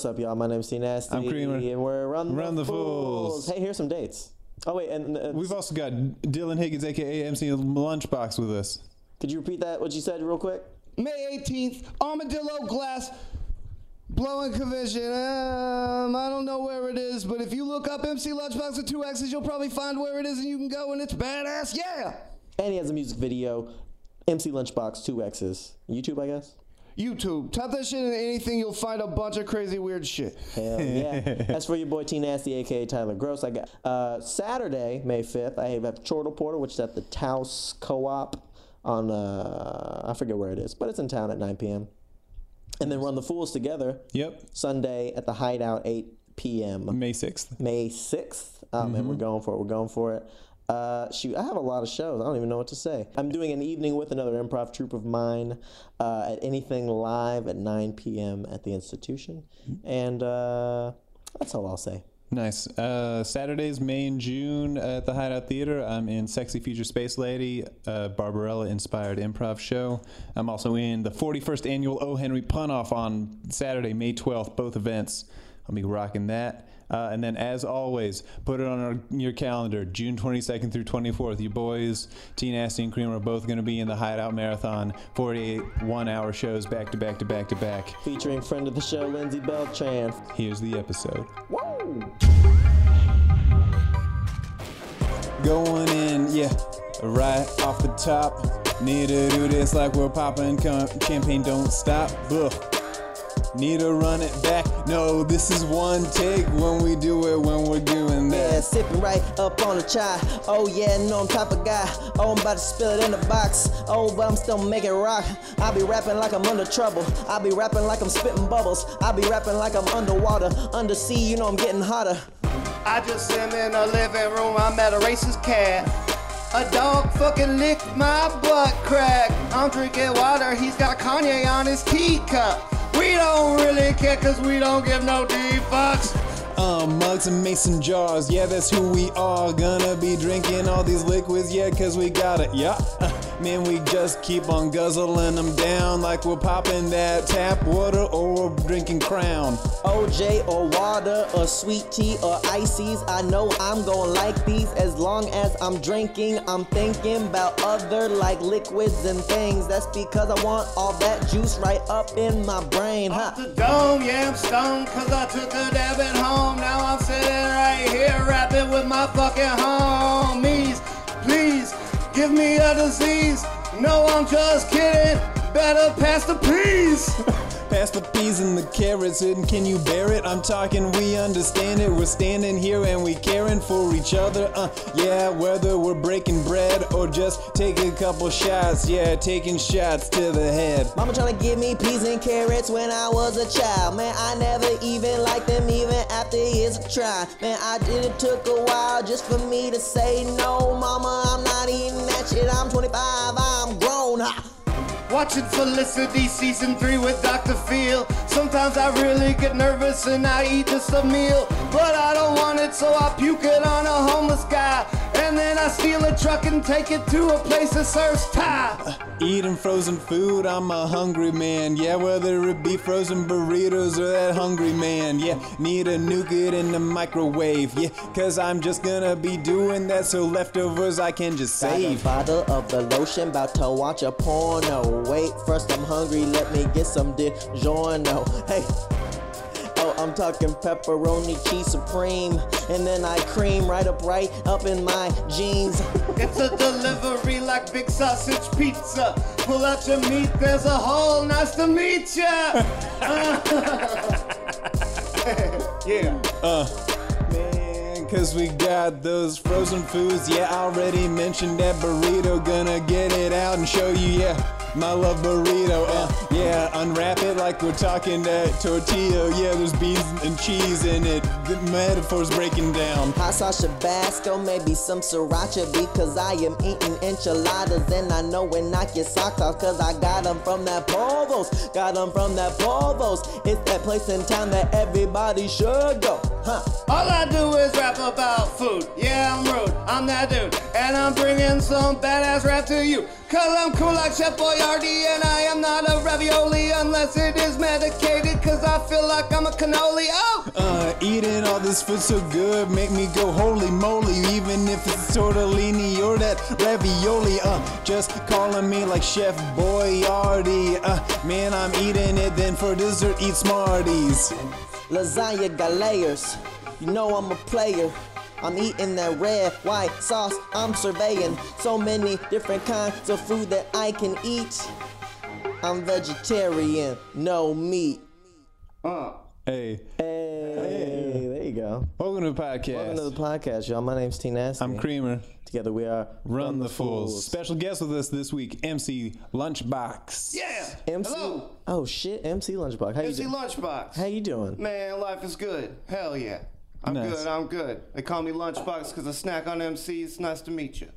What's up, y'all? My name's T Nasty. I'm Creamer. And we're Run, Run the, the Fools. Fools. Hey, here's some dates. Oh, wait, and uh, We've also got Dylan Higgins, aka MC Lunchbox, with us. could you repeat that, what you said, real quick? May 18th, Armadillo Glass Blowing Convention. Um, I don't know where it is, but if you look up MC Lunchbox with two X's, you'll probably find where it is and you can go and it's badass. Yeah! And he has a music video, MC Lunchbox, two X's. YouTube, I guess? YouTube. Type that shit in anything, you'll find a bunch of crazy weird shit. Hell yeah. That's for your boy T Nasty, aka Tyler Gross. I got uh, Saturday, May 5th, I have a Chortle Porter, which is at the Taos Co op on, uh, I forget where it is, but it's in town at 9 p.m. And then Run the Fools together Yep, Sunday at the Hideout, 8 p.m. May 6th. May 6th. Um, And we're going for it. We're going for it. Uh, shoot, I have a lot of shows. I don't even know what to say. I'm doing an evening with another improv troupe of mine uh, at Anything Live at 9 p.m. at the institution. And uh, that's all I'll say. Nice. Uh, Saturdays, May and June at the Hideout Theater. I'm in Sexy Future Space Lady, a Barbarella inspired improv show. I'm also in the 41st annual O. Henry Pun Off on Saturday, May 12th, both events. I'll be rocking that. Uh, and then, as always, put it on our, your calendar, June 22nd through 24th. You boys, T Nasty and Cream, are both going to be in the Hideout Marathon, 48 one hour shows back to back to back to back. Featuring friend of the show, Lindsay Beltran. Here's the episode. Whoa! Going in, yeah, right off the top. Need to do this like we're popping com- champagne, don't stop. Ugh. Need to run it back. No, this is one take when we do it, when we're doing that. Yeah, that. sipping right up on the chai. Oh yeah, no, I'm type of guy. Oh, I'm about to spill it in the box. Oh, but I'm still making rock. I be rapping like I'm under trouble. I be rapping like I'm spitting bubbles. I be rapping like I'm underwater. Undersea, you know I'm getting hotter. I just am in a living room, I'm at a racist cat. A dog fucking licked my butt crack. I'm drinking water, he's got Kanye on his teacup. We don't really care cause we don't give no D fucks. Um, mugs and mason jars, yeah, that's who we are. Gonna be drinking all these liquids, yeah, cause we got it, yeah. Man, we just keep on guzzling them down like we're popping that tap water or we're drinking crown. OJ or water or sweet tea or ices. I know I'm gonna like these as long as I'm drinking. I'm thinking about other like liquids and things. That's because I want all that juice right up in my brain, huh? The dome, yeah, I'm stoned cause I took a dab at home. Now I'm sitting right here rapping with my fucking homies. Please give me a disease. No, I'm just kidding. Better pass the peas. Pass the peas and the carrots, and can you bear it? I'm talking, we understand it. We're standing here and we caring for each other. Uh, yeah, whether we're breaking bread or just take a couple shots. Yeah, taking shots to the head. Mama tryna give me peas and carrots when I was a child. Man, I never even liked them even after years of trying. Man, I did it took a while just for me to say no. Mama, I'm not eating that shit. I'm 25, I'm grown. Ha. Watching Felicity season three with Dr. Phil. Sometimes I really get nervous and I eat just a meal. But I don't want it, so I puke it on a homeless guy. And then I steal a truck and take it to a place that serves Thai. Eating frozen food, I'm a hungry man. Yeah, whether it be frozen burritos or that hungry man. Yeah, need to nuke it in the microwave. Yeah, cause I'm just gonna be doing that so leftovers I can just Got a save. bottle of the lotion, about to watch a porno. Wait, first I'm hungry, let me get some DiGiorno. Hey. I'm talking pepperoni cheese supreme, and then I cream right up, right up in my jeans. It's a delivery like big sausage pizza. Pull out your meat, there's a hole. Nice to meet ya. yeah. Uh, man, cause we got those frozen foods. Yeah, I already mentioned that burrito. Gonna get it out and show you, yeah. My love burrito, uh, yeah, unwrap it like we're talking that tortilla. Yeah, there's beans and cheese in it. The metaphor's breaking down. Hot sauce Tabasco, maybe some sriracha because I am eating enchiladas and I know it knock your socks off cause I got them from that Polvos. Got them from that Polvos. It's that place in town that everybody should go. Huh. All I do is rap about food. Yeah, I'm rude. I'm that dude. And I'm bringing some badass rap to you. Cause I'm cool like Chef Boyardee and I am not a ravioli unless it is medicated. Cause I feel like I'm a cannoli. Oh! Uh, eating all this food so good, make me go holy moly. Even if it's tortellini or that ravioli, uh, just calling me like Chef Boyardee. Uh, man, I'm eating it, then for dessert, eat Smarties. Lasagna got layers. You know I'm a player. I'm eating that red, white sauce. I'm surveying so many different kinds of food that I can eat. I'm vegetarian, no meat. Uh. Hey, Hey, there you go. welcome to the podcast. Welcome to the podcast, y'all. My name's T Nasty. I'm Creamer. Together we are Run, the, Fools. Special guest with us this week, MC Lunchbox. Yeah! MC. Hello! Oh shit, MC Lunchbox. How you MC doing? Lunchbox. How you doing? Man, life is good. Hell yeah. I'm Nice. good, I'm good. They call me Lunchbox because I snack on MCs. Nice to meet you.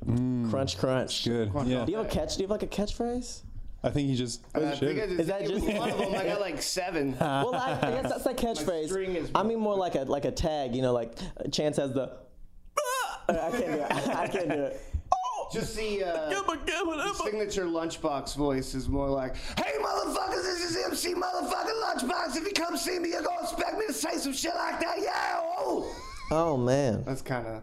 Crunch, crunch. Good. Yeah. Do you have a catch? Do you have like a catchphrase? I think he just. I think I just Is that just- one of them? I got like seven. Well, I, I guess that's like catchphrase. string is I mean more like a like a tag. You know, like uh, Chance has the. I can't do it. I can't do it. Just the uh, signature lunchbox voice is more like, "Hey motherfuckers, this is MC motherfucking Lunchbox. If you come see me, you're gonna expect me to say some shit like that, yeah." Oh, Oh man, that's kind of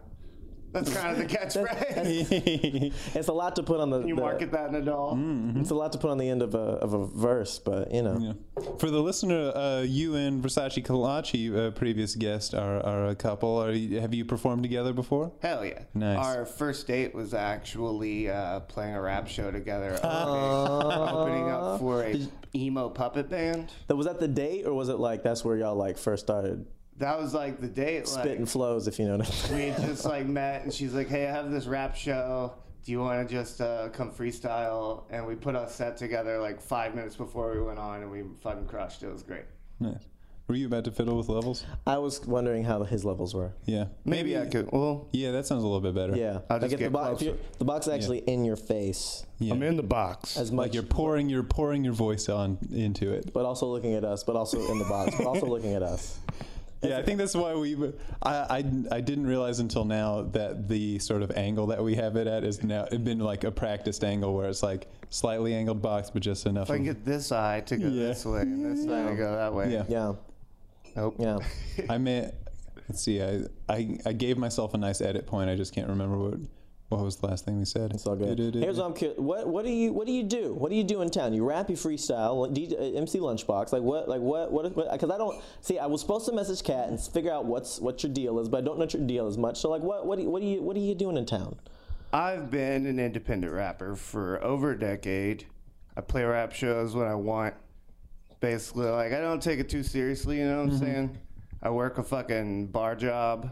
that's kind of the catchphrase. it's a lot to put on the. you the- market that in a doll. It's a lot to put on the end of a of a verse, but you know. Yeah. For the listener, uh, you and Versace Kalachi, uh, previous guest, are, are a couple. Are you, have you performed together before? Hell yeah! Nice. Our first date was actually uh, playing a rap show together, opening, opening up for a emo puppet band. That was that the date, or was it like that's where y'all like first started That was like the date. Like, spitting flows, if you know what I mean? we just like met and she's like hey i have this rap show do you want to just uh, come freestyle and we put a set together like five minutes before we went on and we fucking crushed it was great Nice. Were you about to fiddle with levels? I was wondering how his levels were. Yeah. maybe i could well Yeah, that sounds a little bit better. Yeah, I'll just get the, get box, if you're- the box is actually in your face Yeah. I'm in the box as much, like you're pouring your pouring your voice on into it. but also looking at us, but also in the box, but also looking at us. Yeah, I think that's why we. I, I I didn't realize until now that the sort of angle that we have it at is now it been like a practiced angle where it's like slightly angled box, but just enough. if i can get this eye to go Yeah. this way and this eye to go that way Yeah. Yeah, nope yeah. I may. Let's see. I, I I gave myself a nice edit point. I just can't remember what what was the last thing we said. It's all good. Here's what I'm curious. What what do you what do you do? What do you do in town? You rap, you freestyle, DJ, uh, MC Lunchbox. Like what like what what? Because I don't see. I was supposed to message Kat and figure out what's what your deal is, but I don't know what your deal is much. So like what what do you, what do you what are you doing in town? i've been an independent rapper for over a decade i play rap shows when i want basically like i don't take it too seriously you know what i'm saying i work a fucking bar job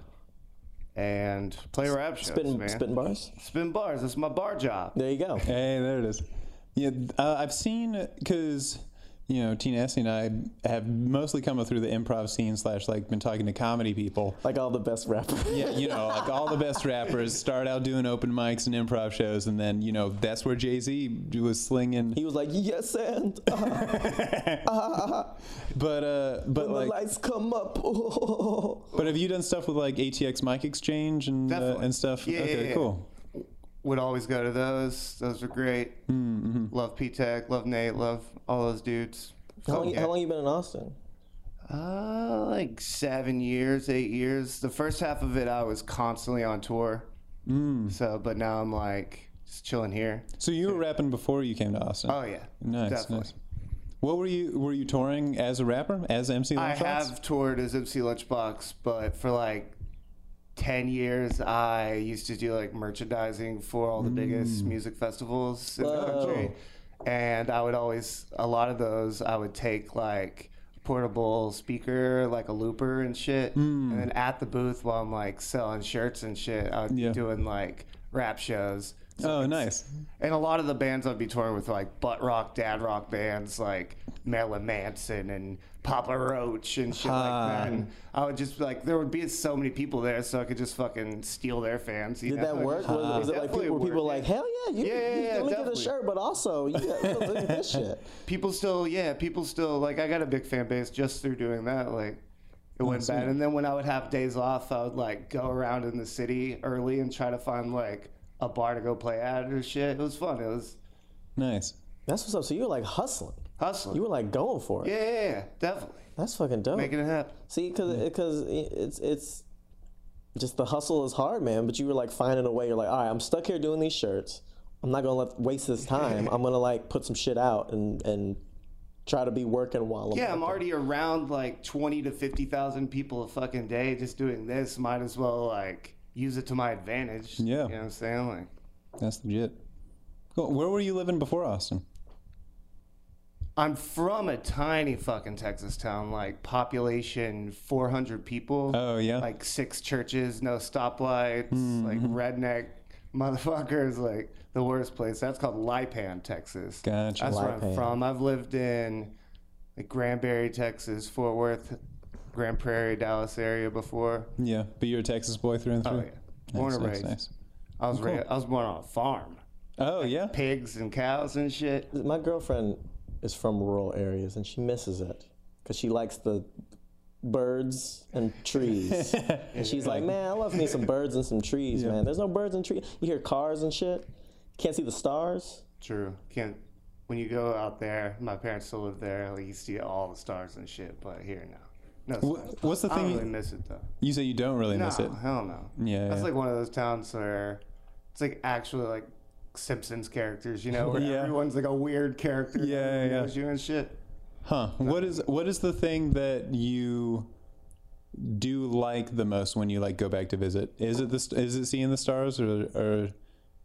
and play rap shows Spitting man spitting bars. spin bars that's my bar job There you go. Hey, there it is. Yeah, uh, I've seen because you know T Nasty and I have mostly come up through the improv scene slash like been talking to comedy people. Like all the best rappers. Yeah, you know, like all the best rappers start out doing open mics and improv shows, and then you know that's where Jay Z was slinging. He was like, yes, and uh, But uh, but when like, the lights come up. but have you done stuff with like ATX Mic Exchange and uh, and stuff? Yeah, okay, yeah, yeah. cool. Would always go to those those are great Mm-hmm. love p-tech love nate love all those dudes how, long, Fuck yeah. how long you been in Austin? Uh, like seven years, eight years. The first half of it, I was constantly on tour. Mm. So, but now I'm like just chilling here. So you were rapping before you came to Austin. Oh yeah, nice, definitely. nice. What were you were you touring as a rapper as MC? Lunchbox? I have toured as MC Lunchbox, but for like ten years, I used to do like merchandising for all the Mm. biggest music festivals in the country, and I would always a lot of those I would take like portable speaker like a looper and shit Mm. and then at the booth while i'm like selling shirts and shit i would Yeah. be doing like rap shows So Oh, nice. and a lot of the bands I'd be touring with, like butt rock, dad rock bands, like Marilyn Manson and Papa Roach and shit like that. And I would just like, there would be so many people there, so I could just fucking steal their fans. Did know? that work? Was, was it like people, were people like, hell yeah, you, Yeah, yeah, you yeah, let me get a shirt, but also you got look at this shit. people still, yeah, people still like. I got a big fan base just through doing that. Like, it went bad. And then when I would have days off, I would like go around in the city early and try to find like a bar to go play at or shit. It was fun. It was Nice. That's what's up. So you were like hustling. Hustling. You were like going for it. yeah, yeah, yeah, definitely. That's fucking dope. Making it happen. See, because because mm. it's it's just the hustle is hard, man. But you were like finding a way. You're like, all right, I'm stuck here doing these shirts. I'm not gonna let waste this time. I'm gonna like put some shit out and and try to be working while I'm Yeah, I'm already around like 20 to 50,000 people a fucking day just doing this. Might as well like use it to my advantage. Yeah. You know what I'm saying? Like, That's legit. Cool. Where were you living before Austin? I'm from a tiny fucking Texas town, like population 400 people. Oh, yeah? Like six churches, no stoplights, Mm-hmm. like redneck motherfuckers, like the worst place. That's called Lipan, Texas. Gotcha. That's where I'm from. I've lived in like Granbury, Texas, Fort Worth, Grand Prairie, Dallas area before. Yeah, but you're a Texas boy through and through. Oh yeah, born Nice, and nice, raised. nice. I was ra- I was born on a farm, Oh yeah. pigs and cows and shit. My girlfriend is from rural areas and she misses it because she likes the birds and trees. and she's like, man, I love me some birds and some trees, man. There's no birds and trees. You hear cars and shit. Can't see the stars. True. Can't. When you go out there, my parents still live there. Like you see all the stars and shit. But here no. No. stars. Wh- What's the I don't thing? really you- miss it though. You say you don't really No, miss it. hell no. Yeah, That's yeah. like one of those towns where it's like actually like Simpsons characters, you know, where Yeah. everyone's like a weird character. Yeah, yeah, yeah. you and shit. Huh? What is what is the thing that you do like the most when you like go back to visit? Is it the st- is it seeing the stars or or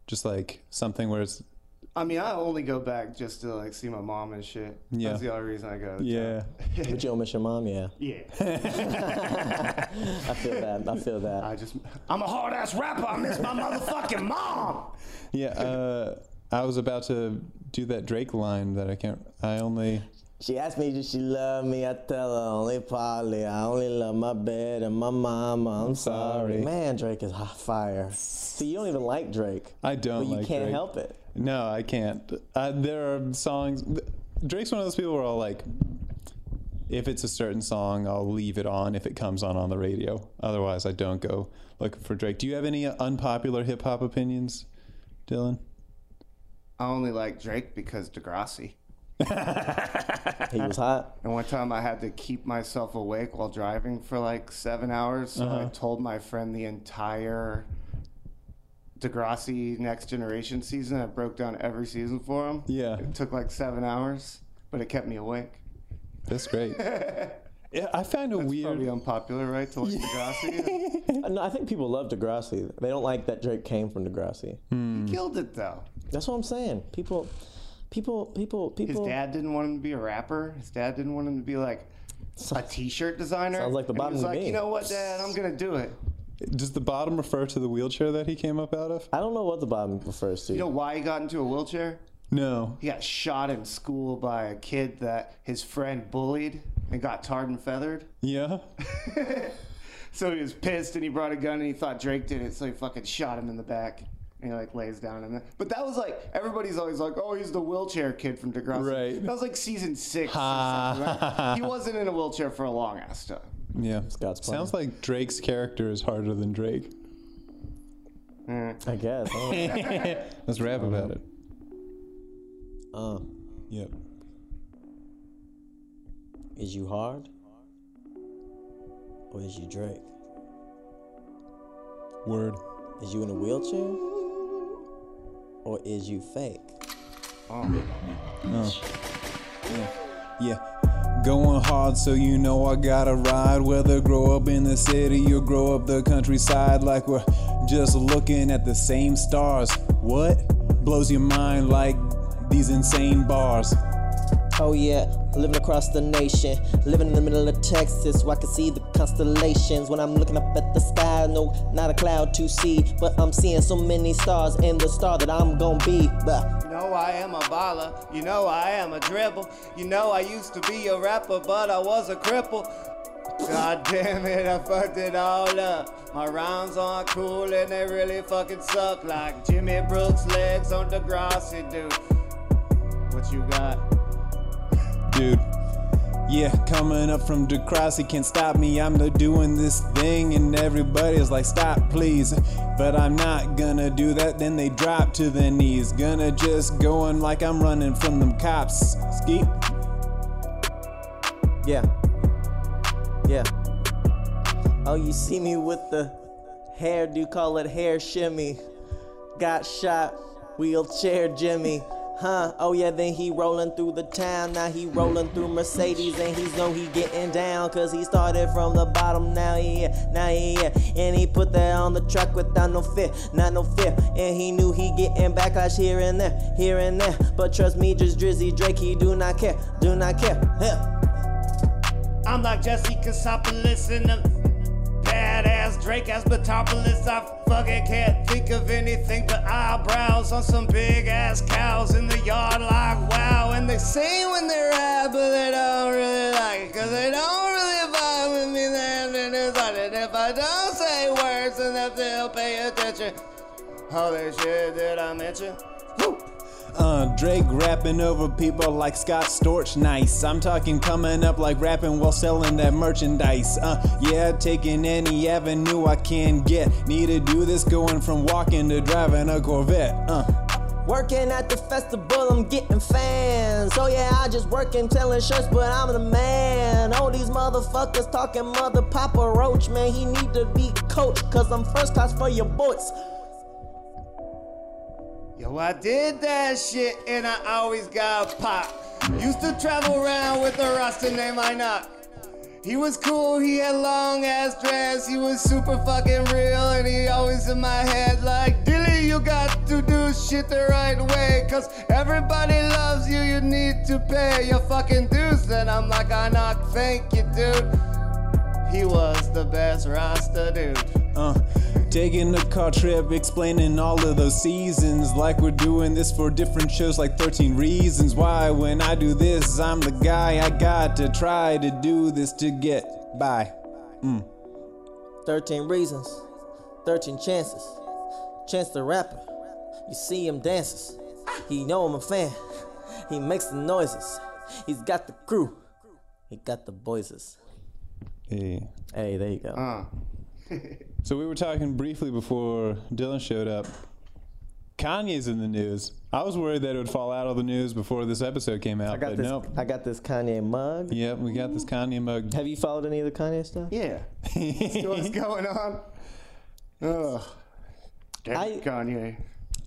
just like something where it's I mean, I only go back just to like see my mom and shit. Yeah. That's the only reason I go. yeah. But you don't miss your mom, yeah. yeah. I feel that. I feel that. I just, I'm a hard ass rapper. I miss my motherfucking mom. yeah? Uh, I was about to do that Drake line that I can't. I only She asked me, does she love me? I tell her only partly. I only love my bed and my mama. I'm sorry. sorry. Man, Drake is hot fire. See, you don't even like Drake. I don't But you like can't Drake. help it. No, I can't. Uh, there are songs. Drake's one of those people where I'll like, if it's a certain song, I'll leave it on if it comes on on the radio. Otherwise, I don't go looking for Drake. Do you have any unpopular hip hop opinions, Dylan? I only like Drake because Degrassi. He was hot. And one time I had to keep myself awake while driving for like seven hours. So Uh-huh. I told my friend the entire Degrassi Next Generation season. I broke down every season for him. Yeah. It took like seven hours, but it kept me awake. That's great. yeah, I find a weird. Probably unpopular, right? To like Degrassi. Uh, No, I think people love Degrassi. They don't like that Drake came from Degrassi. Hmm. he killed it though. That's what I'm saying. People, people, people, people. His dad didn't want him to be a rapper. His dad didn't want him to be like a T-shirt designer. Sounds like the And he bottom was like, you know what, Dad? I'm gonna do it. Does the bottom refer to the wheelchair that he came up out of? I don't know what the bottom refers to. You know why he got into a wheelchair? No. He got shot in school by a kid that his friend bullied and got tarred and feathered. Yeah. So he was pissed and he brought a gun and he thought Drake did it, so he fucking shot him in the back. And he like lays down in there. But that was like everybody's always like, oh, he's the wheelchair kid from Degrassi. Right. That was like season six. or right? He wasn't in a wheelchair for a long ass time. Yeah. Plan. Sounds like Drake's character is harder than Drake. I guess. I. Let's rap about it. Uh, Yep. is you hard? Or is you Drake? Word. Is you in a wheelchair? Or is you fake? Oh. Yeah. Yeah. Going hard, so you know I gotta ride. Whether grow up in the city or grow up the countryside, like we're just looking at the same stars. What blows your mind like these insane bars? Oh yeah, living across the nation, living in the middle of Texas, where I can see the constellations. When I'm looking up at the sky, no, not a cloud to see, but I'm seeing so many stars, and the star that I'm gonna be. But You know I am a baller. You know I am a dribble. You know I used to be a rapper, but I was a cripple. God damn it, I fucked it all up. My rhymes aren't cool and they really fucking suck like Jimmy Brooks' legs on Degrassi, dude. What you got? Dude, Yeah, coming up from Degrassi can't stop me. I'm the doing this thing, and everybody's like, stop, please. But I'm not gonna do that. Then they drop to their knees. Gonna just go on like I'm running from them cops. Skeet. Yeah. Yeah. Oh, you see me with the hair, do you call it hair shimmy. Got shot, wheelchair Jimmy. Huh? Oh yeah, then he rolling through the town. Now he rolling through Mercedes, and he's know he getting down. Cause he started from the bottom. Now he here, now he here. And he put that on the track without no fear, not no fear. And he knew he getting backlash here and there, here and there. But trust me, just Drizzy Drake, he do not care, do not care. Yeah. I'm like Jesse Kasopoulos in a badass Drake ass Batopolis. I fucking can't think of anything but eyebrows on some big ass cows in the yard. Like wow, and they sing when they rap, but they don't really like it, cause they don't really vibe with me. Then and it's like that if I don't say words, then they'll pay attention. Holy shit, did I mention? Woo! Uh, Drake rapping over people like Scott Storch, nice. I'm talking coming up like rapping while selling that merchandise. Uh, yeah, taking any avenue I can get. Need to do this going from walking to driving a Corvette. Uh, Working at the festival, I'm getting fans. Oh yeah, I just working telling shirts, but I'm the man. All these motherfuckers talking mother Papa Roach, man. He need to be coached, cause I'm first class for your boys. Yo, I did that shit and I always got a pop. Used to travel around with a roster named I Knock. He was cool, he had long ass dreads, he was super fucking real, and he always in my head like, Dilly, you got to do shit the right way, cause everybody loves you, you need to pay your fucking dues. And I'm like, I knock, thank you, dude. He was the best Rasta dude. uh, taking a car trip, explaining all of those seasons. Like we're doing this for different shows, like 13 Reasons Why. When I do this, I'm the guy I got to try to do this to get by. 13 reasons, 13 chances. Chance the rapper, you see him dances. He know I'm a fan. He makes the noises. He's got the crew. He got the voices. Hey. Hey, there you go. Uh, So we were talking briefly before Dylan showed up. Kanye's in the news. I was worried that it would fall out of the news before this episode came out, I got but this. nope. I got this Kanye mug. Yep, we got this Kanye mug. Have you followed any of the Kanye stuff? yeah. See what's going on? Ugh. Damn I- Kanye.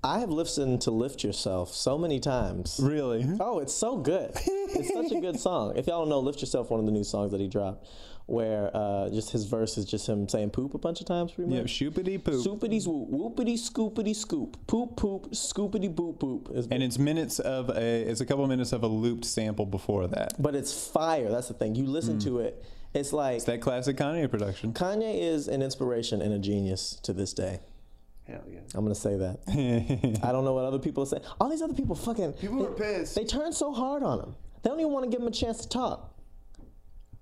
I have listened to "Lift Yourself" so many times. Really? Oh, it's so good. it's such a good song. If y'all don't know, "Lift Yourself," one of the new songs that he dropped, where uh, just his verse is just him saying "poop" a bunch of times. Pretty Yep, much. shoopity poop. Soupity swoop, whoopity scoopity scoop, poop poop, scoopity boop poop. Is And it's minutes of a, it's a couple minutes of a looped sample before that. but it's fire. That's the thing. You listen to it, it's like It's that classic Kanye production. Kanye is an inspiration and a genius to this day. Hell yeah. I'm gonna say that. I don't know what other people say. All these other people fucking People they, are pissed. They turn so hard on him. They don't even want to give him a chance to talk.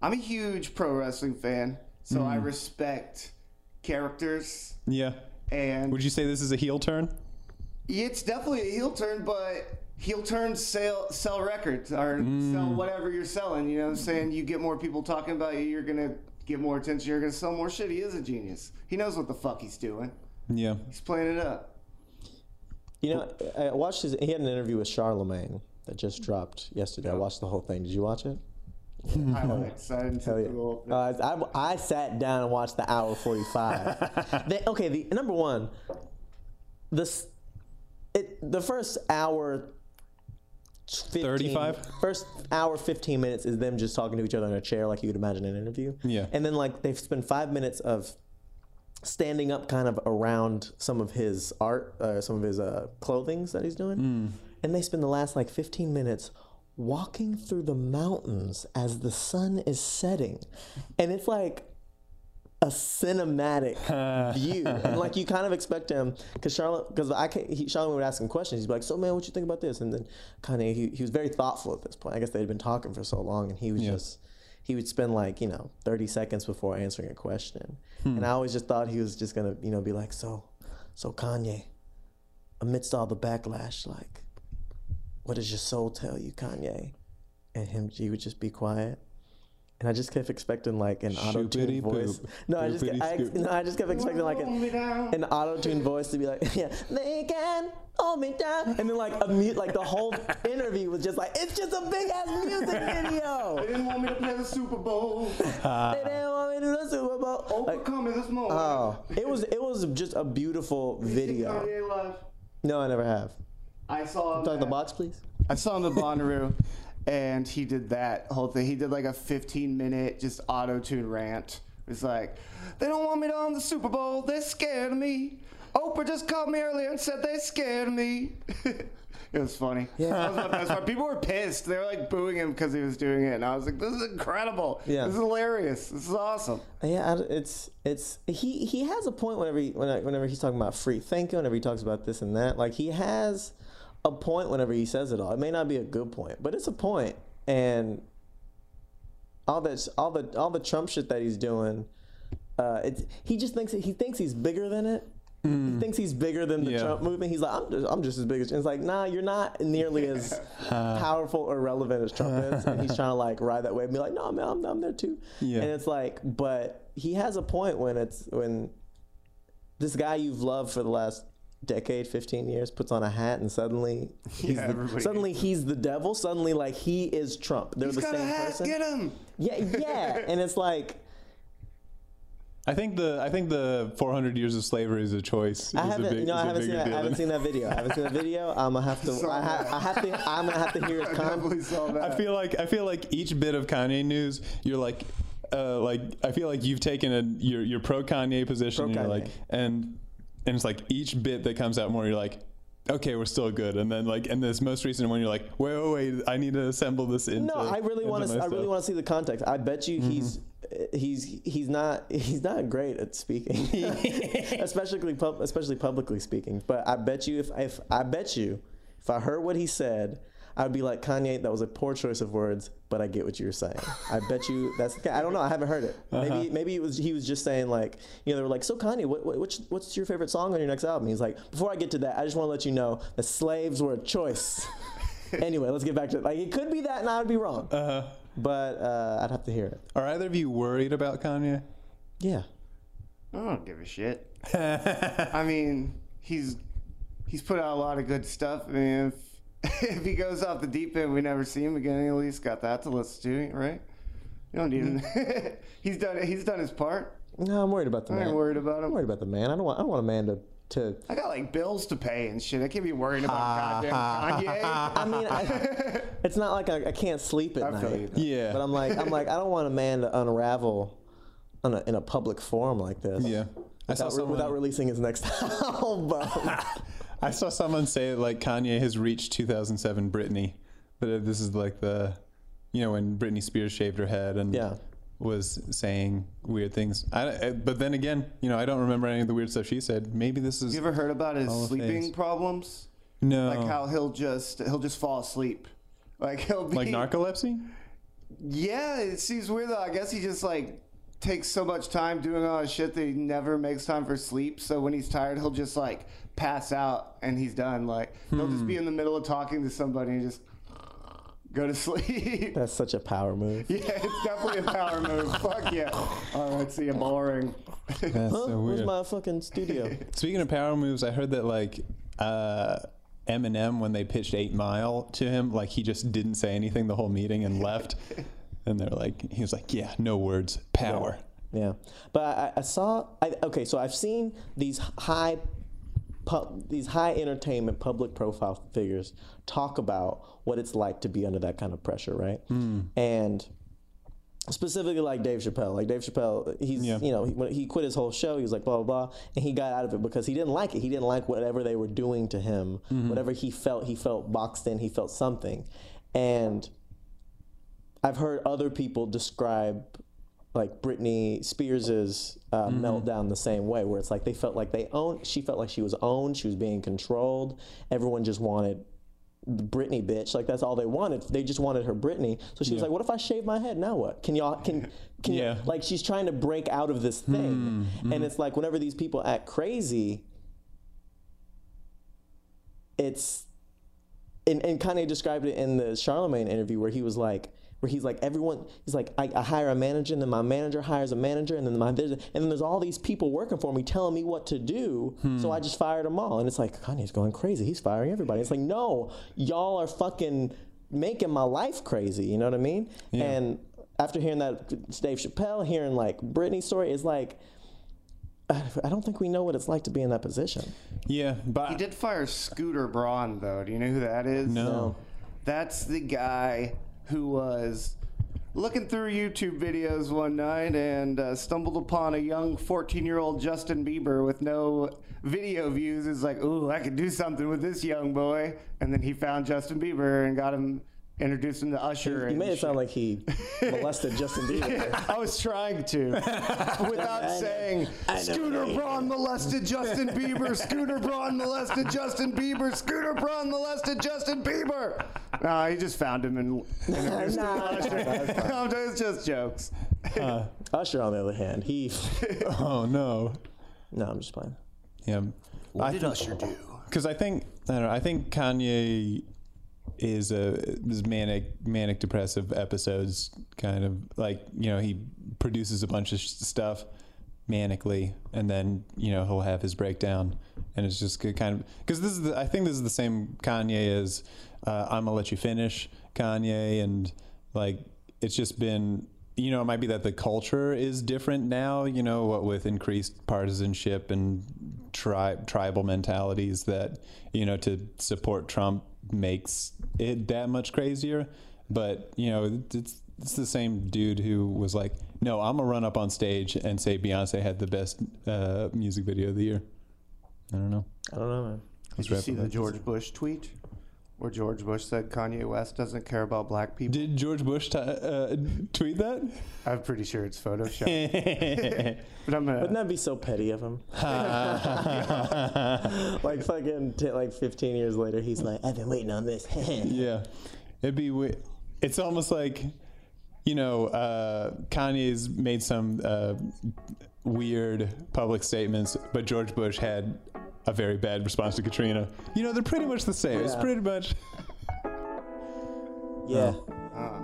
I'm a huge pro wrestling fan, so I mm. respect characters yeah. and Would you say this is a heel turn? it's definitely a heel turn, but heel turns sell sell records or sell mm. whatever you're selling. You know what I'm saying? You get more people talking about you, you're gonna get more attention, you're gonna sell more shit. He is a genius. He knows what the fuck he's doing. Yeah. He's playing it up. You know, I watched his. He had an interview with Charlemagne that just dropped yesterday. I watched the whole thing. Did you watch it? Highlights. I didn't Hell see yeah. the Uh, I, I sat down and watched the hour 45. They- okay, the number one, this, it, the first hour 15, 35? First hour 15 minutes is them just talking to each other in a chair like you would imagine an interview. Yeah. And then like they spend five minutes of standing up kind of around some of his art, uh, some of his uh, clothings that he's doing. And they spend the last like 15 minutes walking through the mountains as the sun is setting. And it's like a cinematic view. And like you kind of expect him, because Charlotte, because I can't, he, Charlotte would ask him questions. He'd be like, so man, what you think about this? And then kind of, he, he was very thoughtful at this point. I guess they'd been talking for so long and he was Yeah. just, he would spend like, you know, 30 seconds before answering a question. Hmm. And I always just thought he was just going to, you know, be like, so, so Kanye, amidst all the backlash, like, what does your soul tell you, Kanye? And him, he would just be quiet. And I just kept expecting like an auto tune voice. poop. No, I just Poopity I, no, I just kept expecting like an, an auto tune voice to be like, yeah, they can hold me down, and then like a mute, like the whole interview was just like, it's just a big ass music video. They didn't want me to play the Super Bowl. they didn't want me to do the Super Bowl. Like, this moment. oh, it was it was just a beautiful video. No, I never have. I saw him. Talk the box, please. I saw him at Bonnaroo, and he did that whole thing. He did like a 15 minute just auto tune rant. It's like, they don't want me to own the Super Bowl. They're scared of me. Oprah just called me earlier and said they scared of me. it was funny. Yeah. That was the best part. People were pissed. They were like booing him because he was doing it, and I was like, "This is incredible. Yeah. This is hilarious. This is awesome." Yeah, it's it's he he has a point whenever he, whenever he's talking about free thinking, whenever he talks about this and that. Like he has a point whenever he says it all. It may not be a good point, but it's a point. And all that all the all the Trump shit that he's doing, uh, it's he just thinks he thinks he's bigger than it. He thinks he's bigger than the Yeah. Trump movement. He's like, I'm just, I'm just as big as. It's like, nah, you're not nearly as powerful or relevant as Trump is. And he's trying to like ride that wave and be like, no, man, I'm, I'm there too. Yeah. And it's like, but he has a point when it's when this guy you've loved for the last decade, 15 years, puts on a hat and suddenly he's Yeah, the, suddenly he's the devil. Suddenly, like he is Trump. They're He's the got a same hat. person. Get him. Yeah, yeah. and it's like I think the I think the 400 years of slavery is a choice. I haven't, big- you know, is haven't seen that. I haven't seen that video. I haven't seen that video. I'm gonna have to. I, ha- I have to. I'm gonna have to hear his I saw that. I feel like I feel like each bit of Kanye news, you're like, uh, like I feel like you've taken a you're you're pro Kanye position. and You're Pro-Kanye. like, and and it's like each bit that comes out more, you're like, okay, we're still good. And then like, and this most recent one, you're like, wait, wait, wait, I need to assemble this into. No, I really want to. I really want to see the context. I bet you he's Mm-hmm. he's he's not he's not great at speaking, especially pub, especially publicly speaking. But I bet you if if I bet you if I heard what he said, I'd be like Kanye. That was a poor choice of words, but I get what you're saying. I bet you that's. I don't know. I haven't heard it. Uh-huh. Maybe maybe it was he was just saying like you know they were like so Kanye what, what what's what's your favorite song on your next album? He's like before I get to that I just want to let you know the slaves were a choice. anyway, let's get back to it. Like it could be that, and I would be wrong. Uh-huh. But uh, I'd have to hear it. Are either of you worried about Kanye? Yeah. I don't give a shit. I mean, he's he's put out a lot of good stuff. I mean, if, if he goes off the deep end, we never see him again. He at least got that to listen to, right? You don't need him. he's done. He's done his part. No, I'm worried about the I man. ain't worried about him. I'm worried about the man. I don't want. I don't want a man to. to I got like bills to pay and shit. I can't be worried about goddamn Kanye. I mean, I, it's not like I, I can't sleep at I feel night. you. Yeah. But I'm like, I'm like, I don't want a man to unravel on a, in a public forum like this. Yeah. I saw Without, someone, without releasing his next album. I saw someone say like Kanye has reached 2007 Britney, but this is like the, you know, when Britney Spears shaved her head and Yeah. was saying weird things. I, I- but then again, you know, I don't remember any of the weird stuff she said. Maybe this is you ever heard about his sleeping Fames. problems? no Like how he'll just he'll just fall asleep. Like he'll be like narcolepsy. Yeah, it seems weird though. I guess he just like takes so much time doing all his shit that he never makes time for sleep. So when he's tired, he'll just like pass out and he's done. Like he'll just be in the middle of talking to somebody and just go to sleep. That's such a power move. yeah, it's definitely a power move. Fuck yeah. All right, see you boring. That's Huh? so Where's weird. my fucking studio? Speaking of power moves, I heard that like uh, Eminem when they pitched Eight Mile to him, like he just didn't say anything the whole meeting and left. And they're like, he was like, yeah, no words, power. Yeah, but I, I saw. I, okay, so I've seen these high, pu- these high entertainment public profile figures talk about what it's like to be under that kind of pressure, right? Hmm. And specifically, like Dave Chappelle. Like Dave Chappelle, he's Yeah. you know he, when he quit his whole show. He was like blah blah blah, and he got out of it because he didn't like it. He didn't like whatever they were doing to him. Mm-hmm. Whatever he felt, he felt boxed in. He felt something, and I've heard other people describe like Britney Spears's uh, mm-hmm. meltdown the same way, where it's like they felt like they owned. She felt like she was owned. She was being controlled. Everyone just wanted the Britney bitch. Like that's all they wanted. They just wanted her Britney. So she was like, "What if I shave my head? Now what? Can y'all can can Yeah. you-" like she's trying to break out of this thing, hmm, and hmm. it's like whenever these people act crazy, it's and, and Kanye described it in the Charlemagne interview where he was like, where he's like everyone he's like I, I hire a manager and then my manager hires a manager and then my and then there's all these people working for me telling me what to do. Hmm. So i just fired them all. And it's like kanye's going crazy. He's firing everybody. It's like no y'all are fucking making my life crazy. You know what i mean? Yeah. and after hearing that dave chappelle hearing like britney's story is like i don't think we know what it's like to be in that position. Yeah, but He did fire Scooter Braun, though. Do you know who that is? No. That's the guy who was looking through YouTube videos one night and uh, stumbled upon a young 14 year old Justin Bieber with no video views. Is like, ooh, I could do something with this young boy. And then he found Justin Bieber and got him, introduced him to Usher. you and made it sound like he molested justin bieber I was trying to, without saying Scooter Braun molested Justin Bieber. Scooter Braun molested Justin Bieber. Scooter Braun molested Justin Bieber. No, he just found him and introduced him to Usher. No, it's just jokes. Uh, usher on the other hand he oh no, no i'm just playing yeah. What did Usher do? because I think I don't know. I think Kanye is a is manic manic depressive episodes kind of like you know he produces a bunch of stuff manically and then you know he'll have his breakdown and it's just kind of because this is the, I think this is the same Kanye as uh, I'm gonna let you finish Kanye and like it's just been you know it might be that the culture is different now you know what with increased partisanship and tri- tribal mentalities that you know to support Trump makes it that much crazier but you know it's it's the same dude who was like no I'm gonna run up on stage and say Beyonce had the best uh, music video of the year. I don't know. I don't know man. Did you see the George Bush tweet? Where George Bush said Kanye West doesn't care about black people. did George Bush t- uh, tweet that I'm pretty sure it's Photoshop. but I'm gonna. Wouldn't that be so petty of him? like fucking t- like 15 years later, he's like, I've been waiting on this. Yeah, it'd be. wi- It's almost like, you know, uh, Kanye's made some uh, weird public statements, but George Bush had a very bad response to Katrina. You know, they're pretty much the same. It's pretty much. yeah. uh,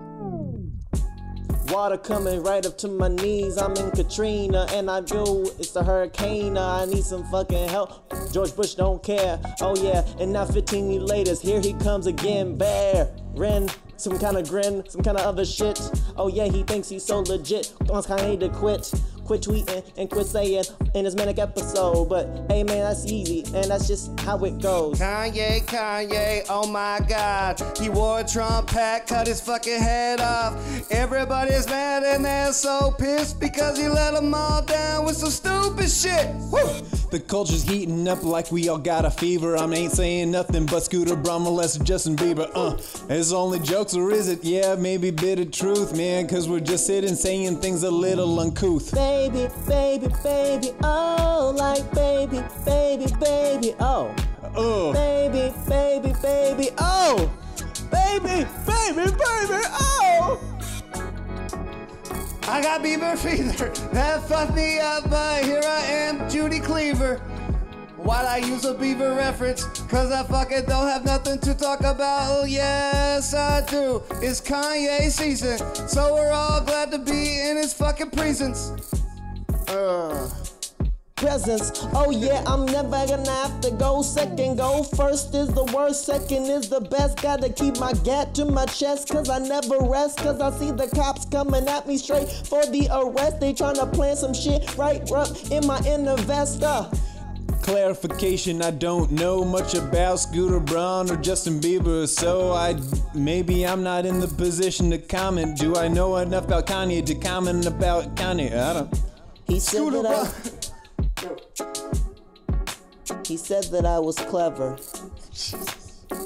Water coming right up to my knees. I'm in Katrina and I go, it's the hurricane. I need some fucking help. George Bush don't care. Oh yeah, and now 15 years later, here he comes again. Bear, Ren, some kind of grin, some kind of other shit. Oh yeah, he thinks he's so legit. Wants Kanye to quit. Quit tweeting and quit saying in his manic episode. But hey man, that's easy, and that's just how it goes. Kanye, Kanye, oh my god. He wore a Trump hat, cut his fucking head off. Everybody's mad and they're so pissed because he let them all down with some stupid shit. Woo! The culture's heating up like we all got a fever. I ain't saying nothing but Scooter Braun molested Justin Bieber. Uh, it's only jokes or is it? Yeah, maybe bit of truth, man. Cause we're just sitting saying things a little uncouth. Baby, baby, baby, oh, like baby, baby, baby, oh. Oh, Baby, baby, baby, oh! Baby, baby, baby, oh! I got Bieber fever, that fucked me up, but here I am, Judy Cleaver. Why'd I use a Beaver reference? Cause I fucking don't have nothing to talk about. Oh, yes, I do. It's Kanye season, so we're all glad to be in his fucking presence. Uh. Presents, oh yeah, I'm never gonna have to go second. Go first is the worst, second is the best. Gotta keep my gat to my chest, cause I never rest. Cause I see the cops coming at me straight for the arrest. They tryna plan some shit right up in my inner vest. Uh. clarification. I don't know much about Scooter Braun or Justin Bieber, so I maybe I'm not in the position to comment. Do I know enough about Kanye to comment about Kanye? I don't. He said that I, he said that I was clever.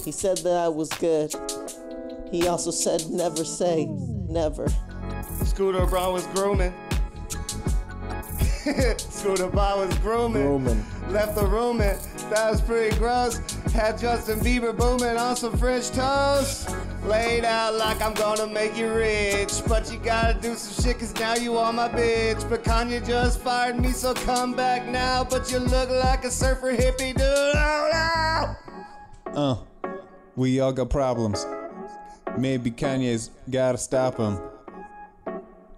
He said that I was good. He also said never say never. Scooter Braun was grooming. Scooter Braun was grooming. Grooming. Left the room and that was pretty gross. Had Justin Bieber booming on some French toast. Laid out like I'm gonna make you rich. But you gotta do some shit cause now you are my bitch. But Kanye just fired me, so come back now. But you look like a surfer hippie dude. Oh no! Uh, we all got problems. Maybe Kanye's gotta stop him.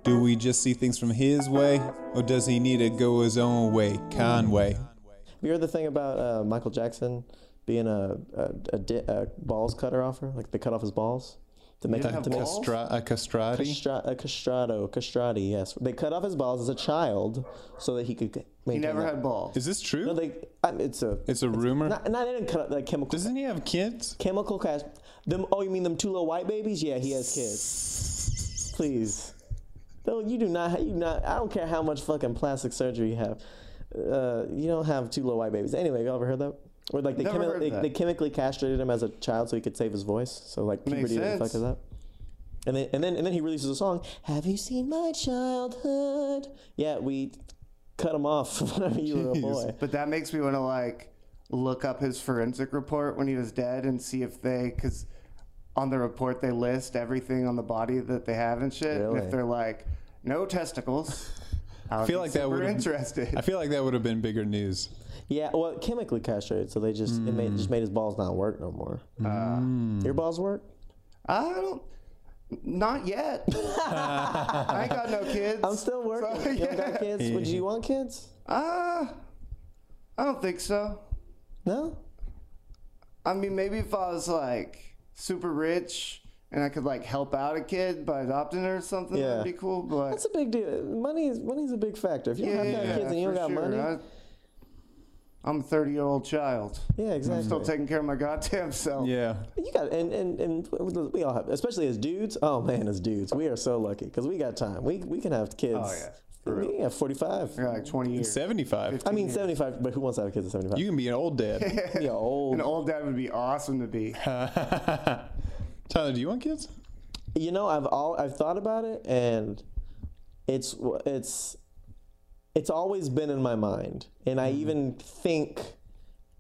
Do we just see things from his way, or does he need to go his own way, Conway? Have you heard the thing about uh, Michael Jackson being a a, a, di- a balls cutter offer? Like they cut off his balls to make him have to make? Castra- a castrati? Castra- a castrato, castrati. Yes, they cut off his balls as a child so that he could He maintain. never had balls. Is this true? No, they. I, it's a. it's a rumor. Not, not even cut like chemical. Doesn't he have kids? chemical cast. Them. Oh, you mean them two little white babies? Yeah, he has kids. Please. No, you do not. You not. I don't care how much fucking plastic surgery you have. Uh, you don't have two little white babies. Anyway, you ever heard that? Or like they, Never chemi- heard they, that. they chemically castrated him as a child so he could save his voice. So like Makes puberty and fuck sense. that? And then and then and then he releases a song. Have you seen my childhood? Yeah, we cut him off whenever you were a boy. But that makes me want to like look up his forensic report when he was dead and see if they, because on the report they list everything on the body that they have and shit. And Really? if they're like, no testicles, I feel like that would would've- interested. I feel like that would have been bigger news. Yeah, well, chemically castrated, so they just it made just made his balls not work no more. Your balls work? I don't. Not yet. I ain't got no kids. I'm still working. So, You don't got yeah. kids? Would you want kids? Uh, I don't think so. No. I mean, maybe if I was like super rich and I could like help out a kid by adopting her or something, Yeah. that'd be cool. But That's a big deal. Money is money's a big factor. If you don't have got kids and you don't for got sure. money, I, I'm a 30 year old child. yeah, exactly. I'm still taking care of my goddamn self. Yeah. you got and, and and we all have, especially as dudes. Oh man, as dudes, we are so lucky because we got time. We we can have kids. Oh, yeah. For real. Have 45. I got like 20 years. 75. I mean 75, but who wants to have kids at 75? You can be an old dad. yeah, old. An old dad would be awesome to be. Tyler, do you want kids? You know, I've all I've thought about it, and it's it's it's always been in my mind, and I mm-hmm. even think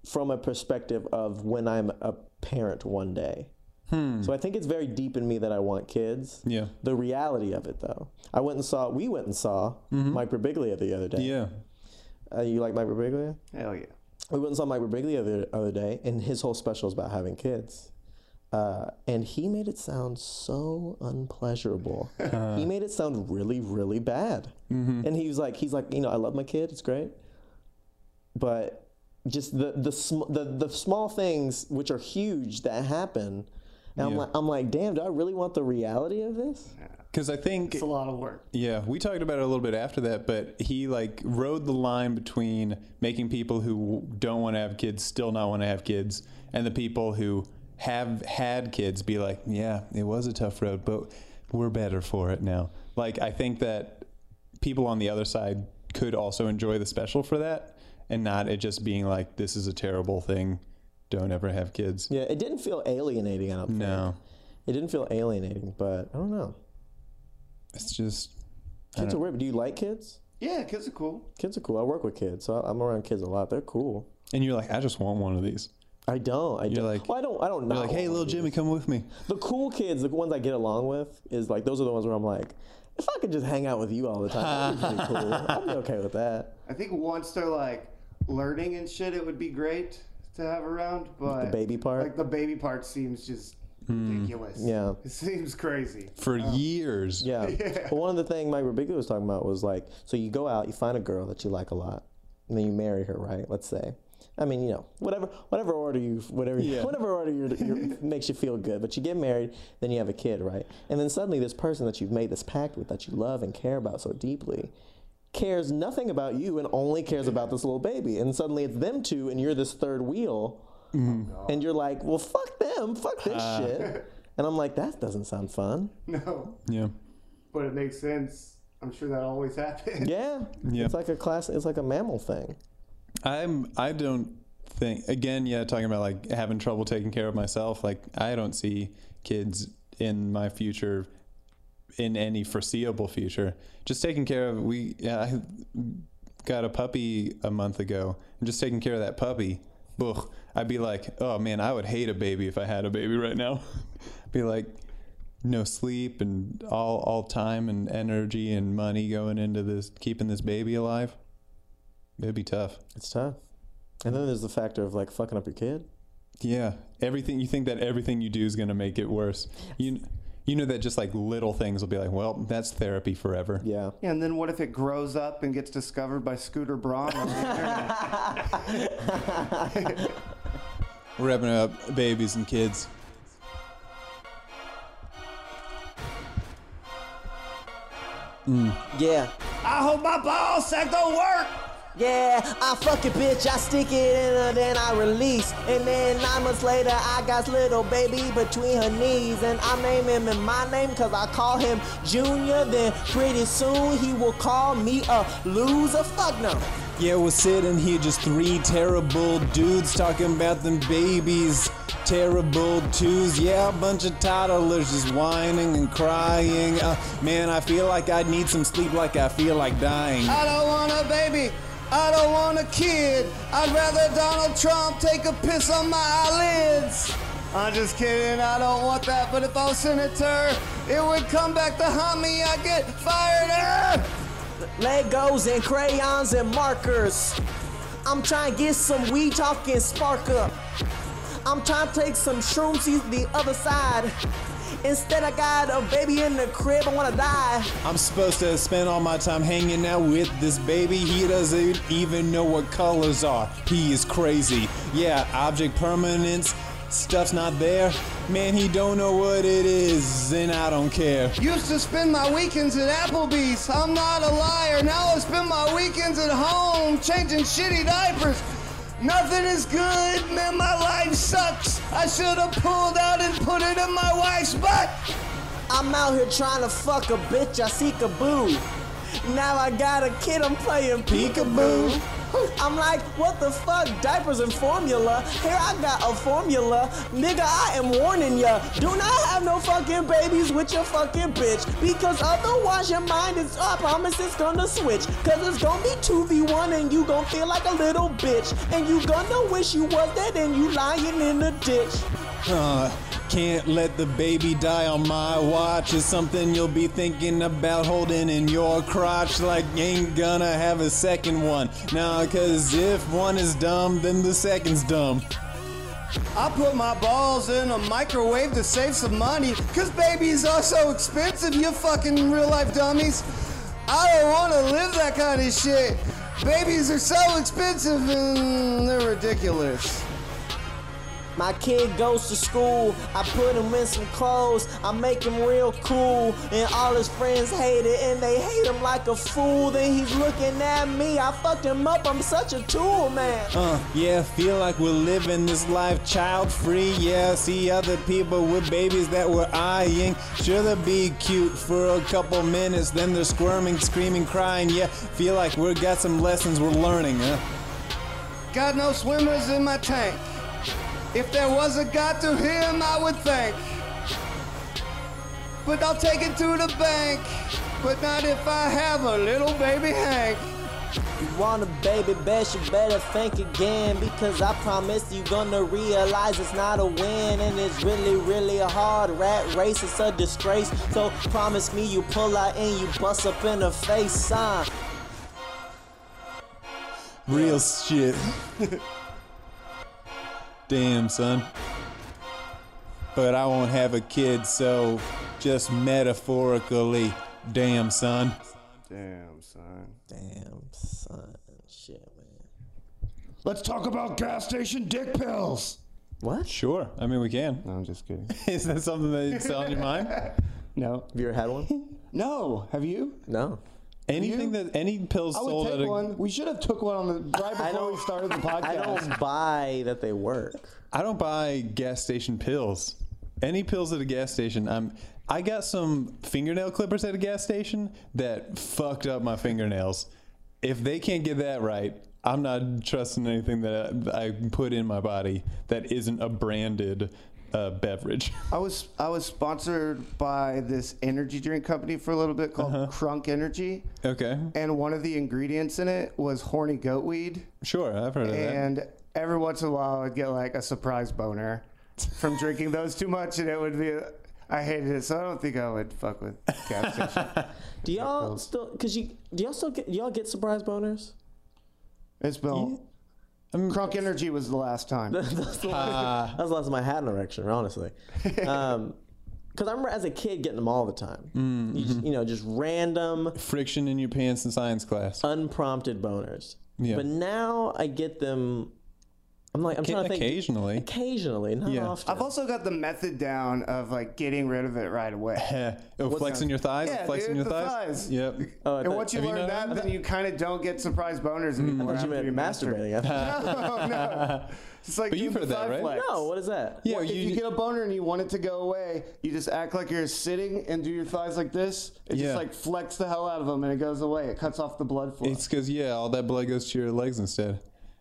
from a perspective of when I'm a parent one day. Hmm. So I think it's very deep in me that I want kids. Yeah. The reality of it, though, I went and saw. We went and saw mm-hmm. Mike Birbiglia the other day. Yeah. Uh, you like Mike Birbiglia? Hell yeah. we went and saw Mike Birbiglia the other day, and his whole special is about having kids. Uh, and he made it sound so unpleasurable. he made it sound really, really bad. And he was like, he's like, you know, I love my kid, it's great, but just the the sm- the, the small things which are huge that happen. And I'm like, I'm like, damn, do I really want the reality of this? Because I think It's a lot of work. Yeah, we talked about it a little bit after that, but he like rode the line between making people who don't want to have kids still not want to have kids, and the people who have had kids be like, yeah, it was a tough road, but we're better for it now. Like I think that people on the other side could also enjoy the special for that, and not it just being like, this is a terrible thing. Don't ever have kids. Yeah, it didn't feel alienating. I don't think. No, It didn't feel alienating, but I don't know. it's just Kids are weird. Do you like kids? Yeah, kids are cool. Kids are cool. I work with kids, so I'm around kids a lot. They're cool. and you're like, I just want one of these. I don't. I You're don't. like- well, I don't. I don't know. You're like, hey, little Jimmy, come with me. The cool kids, the ones I get along with, is like those are the ones where I'm like, if I could just hang out with you all the time, that'd be pretty cool. I'd be okay with that. I think once they're like learning and shit, it would be great to have around. But The baby part. like the baby part, seems just hmm. ridiculous. Yeah. it seems crazy. for um, years. yeah. But one of the things Mike Birbiglia was talking about was like, so you go out, you find a girl that you like a lot, and then you marry her, right? Let's say. I mean, you know, whatever, whatever order you, whatever, Yeah. whatever order you you makes you feel good. But you get married, then you have a kid, right? And then suddenly, this person that you've made this pact with, that you love and care about so deeply, cares nothing about you and only cares about this little baby. And suddenly, it's them two, and you're this third wheel, mm-hmm. and you're like, well, fuck them, fuck this uh. shit. And I'm like, that doesn't sound fun. No, Yeah. but it makes sense. I'm sure that always happens. Yeah, Yeah. it's like a class. It's like a mammal thing. I'm I don't think again, yeah, talking about like having trouble taking care of myself, like I don't see kids in my future in any foreseeable future. Just taking care of we yeah, I got a puppy a month ago and just taking care of that puppy. Ugh, I'd be like, oh man, I would hate a baby if I had a baby right now. be like no sleep and all all time and energy and money going into this keeping this baby alive. It'd be tough. It's tough. And then there's the factor of like fucking up your kid. Yeah, everything you think that everything you do is going to make it worse. You you know that just like little things will be like, well, that's therapy forever. Yeah. Yeah, and then what if it grows up and gets discovered by Scooter Braun on the internet? We're wrapping up babies and kids. Mm. Yeah. I hope my ball sack don't work. Yeah, I fuck a bitch, I stick it in her, then I release. And then nine months later, I got little baby between her knees. And I name him in my name, cause I call him Junior. Then pretty soon he will call me a loser. Fuck no. Yeah, we're sitting here just three terrible dudes talking about them babies. Terrible twos, yeah, a bunch of toddlers just whining and crying. Uh, man, I feel like I need some sleep, like I feel like dying. I don't want a baby. I don't want a kid. I'd rather Donald Trump take a piss on my eyelids. I'm just kidding, I don't want that. But if I was senator, it would come back to haunt me. I get fired up. Legos and crayons and markers. I'm trying to get some weed talking spark up. I'm trying to take some shrooms to the other side. Instead, I got a baby in the crib. I wanna die. I'm supposed to spend all my time hanging out with this baby. He doesn't even know what colors are. He is crazy. Yeah, object permanence. Stuff's not there. Man, he don't know what it is, and I don't care. Used to spend my weekends at Applebee's. I'm not a liar. Now I spend my weekends at home changing shitty diapers. Nothing is good, man. My life sucks. I should have pulled out and put it in my wife's butt. I'm out here trying to fuck a bitch. I seek a boo. Now I got a kid. I'm playing peekaboo. I'm like, what the fuck? Diapers and formula. Here I got a formula. Nigga, I am warning ya. Do not have no fucking babies with your fucking bitch. Because otherwise your mind is up. I promise it's gonna switch. Cause it's gonna be 2v1 and you gonna feel like a little bitch. And you gonna wish you was dead and you lying in the ditch. Uh, can't let the baby die on my watch. Is something you'll be thinking about holding in your crotch. Like, ain't gonna have a second one. Nah, cause if one is dumb, then the second's dumb. I put my balls in a microwave to save some money, cause babies are so expensive, you fucking real life dummies. I don't wanna live that kind of shit. Babies are so expensive and they're ridiculous. My kid goes to school, I put him in some clothes, I make him real cool, and all his friends hate it, and they hate him like a fool. Then he's looking at me, I fucked him up, I'm such a tool, man. Uh, yeah, feel like we're living this life child free. Yeah, see other people with babies that we're eyeing. Sure, they'll be cute for a couple minutes, then they're squirming, screaming, crying. Yeah, feel like we've got some lessons we're learning, huh? Got no swimmers in my tank. If there was a God to him, I would thank. But I'll take it to the bank. But not if I have a little baby Hank. You want a baby best, you better think again. Because I promise you gonna realize it's not a win. And it's really, really a hard rat race. It's a disgrace. So promise me you pull out and you bust up in the face, son. Real shit. Damn, son. But I won't have a kid, so just metaphorically, damn, son. Damn, son. Damn, son. Shit, man. Let's talk about gas station dick pills. What? Sure. I mean, we can. No, I'm just kidding. Is that something that's on your mind? No. Have you ever had one? No. Have you? No. Anything that any pills I would sold take at a one. We should have took one on the right I before we don't- started the podcast. I don't buy that they work. I don't buy gas station pills. Any pills at a gas station. I'm. I got some fingernail clippers at a gas station that fucked up my fingernails. If they can't get that right, I'm not trusting anything that I, I put in my body that isn't a branded uh, beverage. I was I was sponsored by this energy drink company for a little bit called Crunk Energy, okay, and one of the ingredients in it was horny goat weed. sure, I've heard of that. And every once in a while, I'd get like a surprise boner from drinking those too much, and it would be. I hated it, so I don't think I would fuck with gas station. Do y'all still? Cause you do y'all still get do y'all get surprise boners? It's been Crunk Energy was the last time. That's the last, that was the last time I had an erection, honestly. Um, because I remember as a kid getting them all the time. Mm, You, mm-hmm. just, you know, just random, Friction in your pants in science class. unprompted boners. Yeah. But now I get them. I'm like, I'm trying to think. Occasionally. Occasionally, not Yeah. often. I've also got the method down of like getting rid of it right away. oh, flexing your thighs? Yeah, flexing dude, your the thighs? thighs. Yep. Oh, I And thought- once you Have you learn known that, then you kind of don't get surprise boners Mm. anymore. I thought you after meant master it. masturbating. Oh, no. It's like But you've doing heard that, thigh right? flex. no, what is that? Yeah, Well, if you you, get a boner and you want it to go away, you just act like you're sitting and do your thighs like this. It Yeah. just like flex the hell out of them and it goes away. It cuts off the blood flow. It's because yeah, all that blood goes to your legs instead.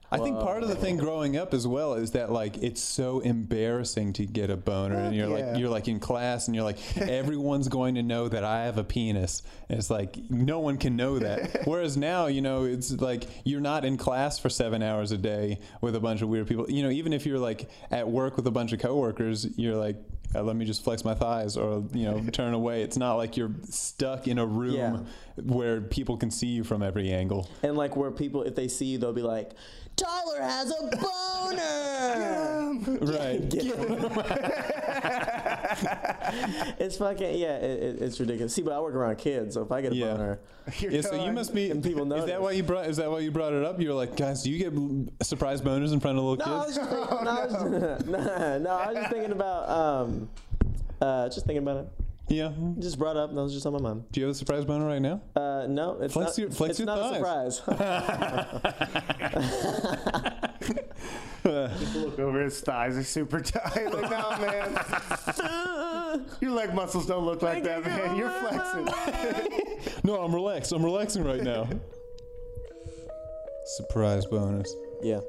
I think part of the thing growing up as well is that like it's so embarrassing to get a boner, and you're yeah. like you're like in class, and you're like everyone's going to know that I have a penis. And it's like no one can know that. Whereas now, you know, it's like you're not in class for seven hours a day with a bunch of weird people. You know, even if you're like at work with a bunch of coworkers, you're like. Uh, let me just flex my thighs or you know turn away it's not like you're stuck in a room Yeah. where people can see you from every angle And like where people, if they see you, they'll be like, Tyler has a boner. right Get him. it's fucking yeah, it, it, it's ridiculous. See, but I work around kids, so if I get a Yeah. boner, Yeah, so you must be. And people Is that why you brought? Is that why you brought it up? You were like, guys, do you get surprise boners in front of little no, kids? just thinking, no, I was, no, no, I was just thinking about um, uh, just thinking about it. Yeah. Just brought up. That was just on my mind. Do you have a surprise boner right now? Uh, no, it's Flex not. your- flex it's your not thighs. a surprise. Just look over his thighs are super tight. Like, no, man. Your leg muscles don't look like that, man. You're flexing. No, I'm relaxed. I'm relaxing right now. surprise bonus. yeah.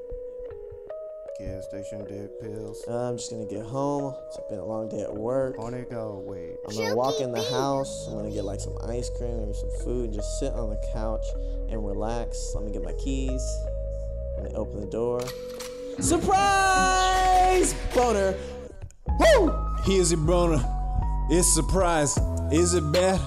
Gas station dick pills. Uh, I'm just gonna get home. It's been a long day at work. On it go, wait. I'm gonna walk in the house. I'm gonna get like some ice cream and some food and just sit on the couch and relax. Let me get my keys. Let me open the door. Surprise! Boner. Woo! Here's your boner. It's a surprise. Is it bad?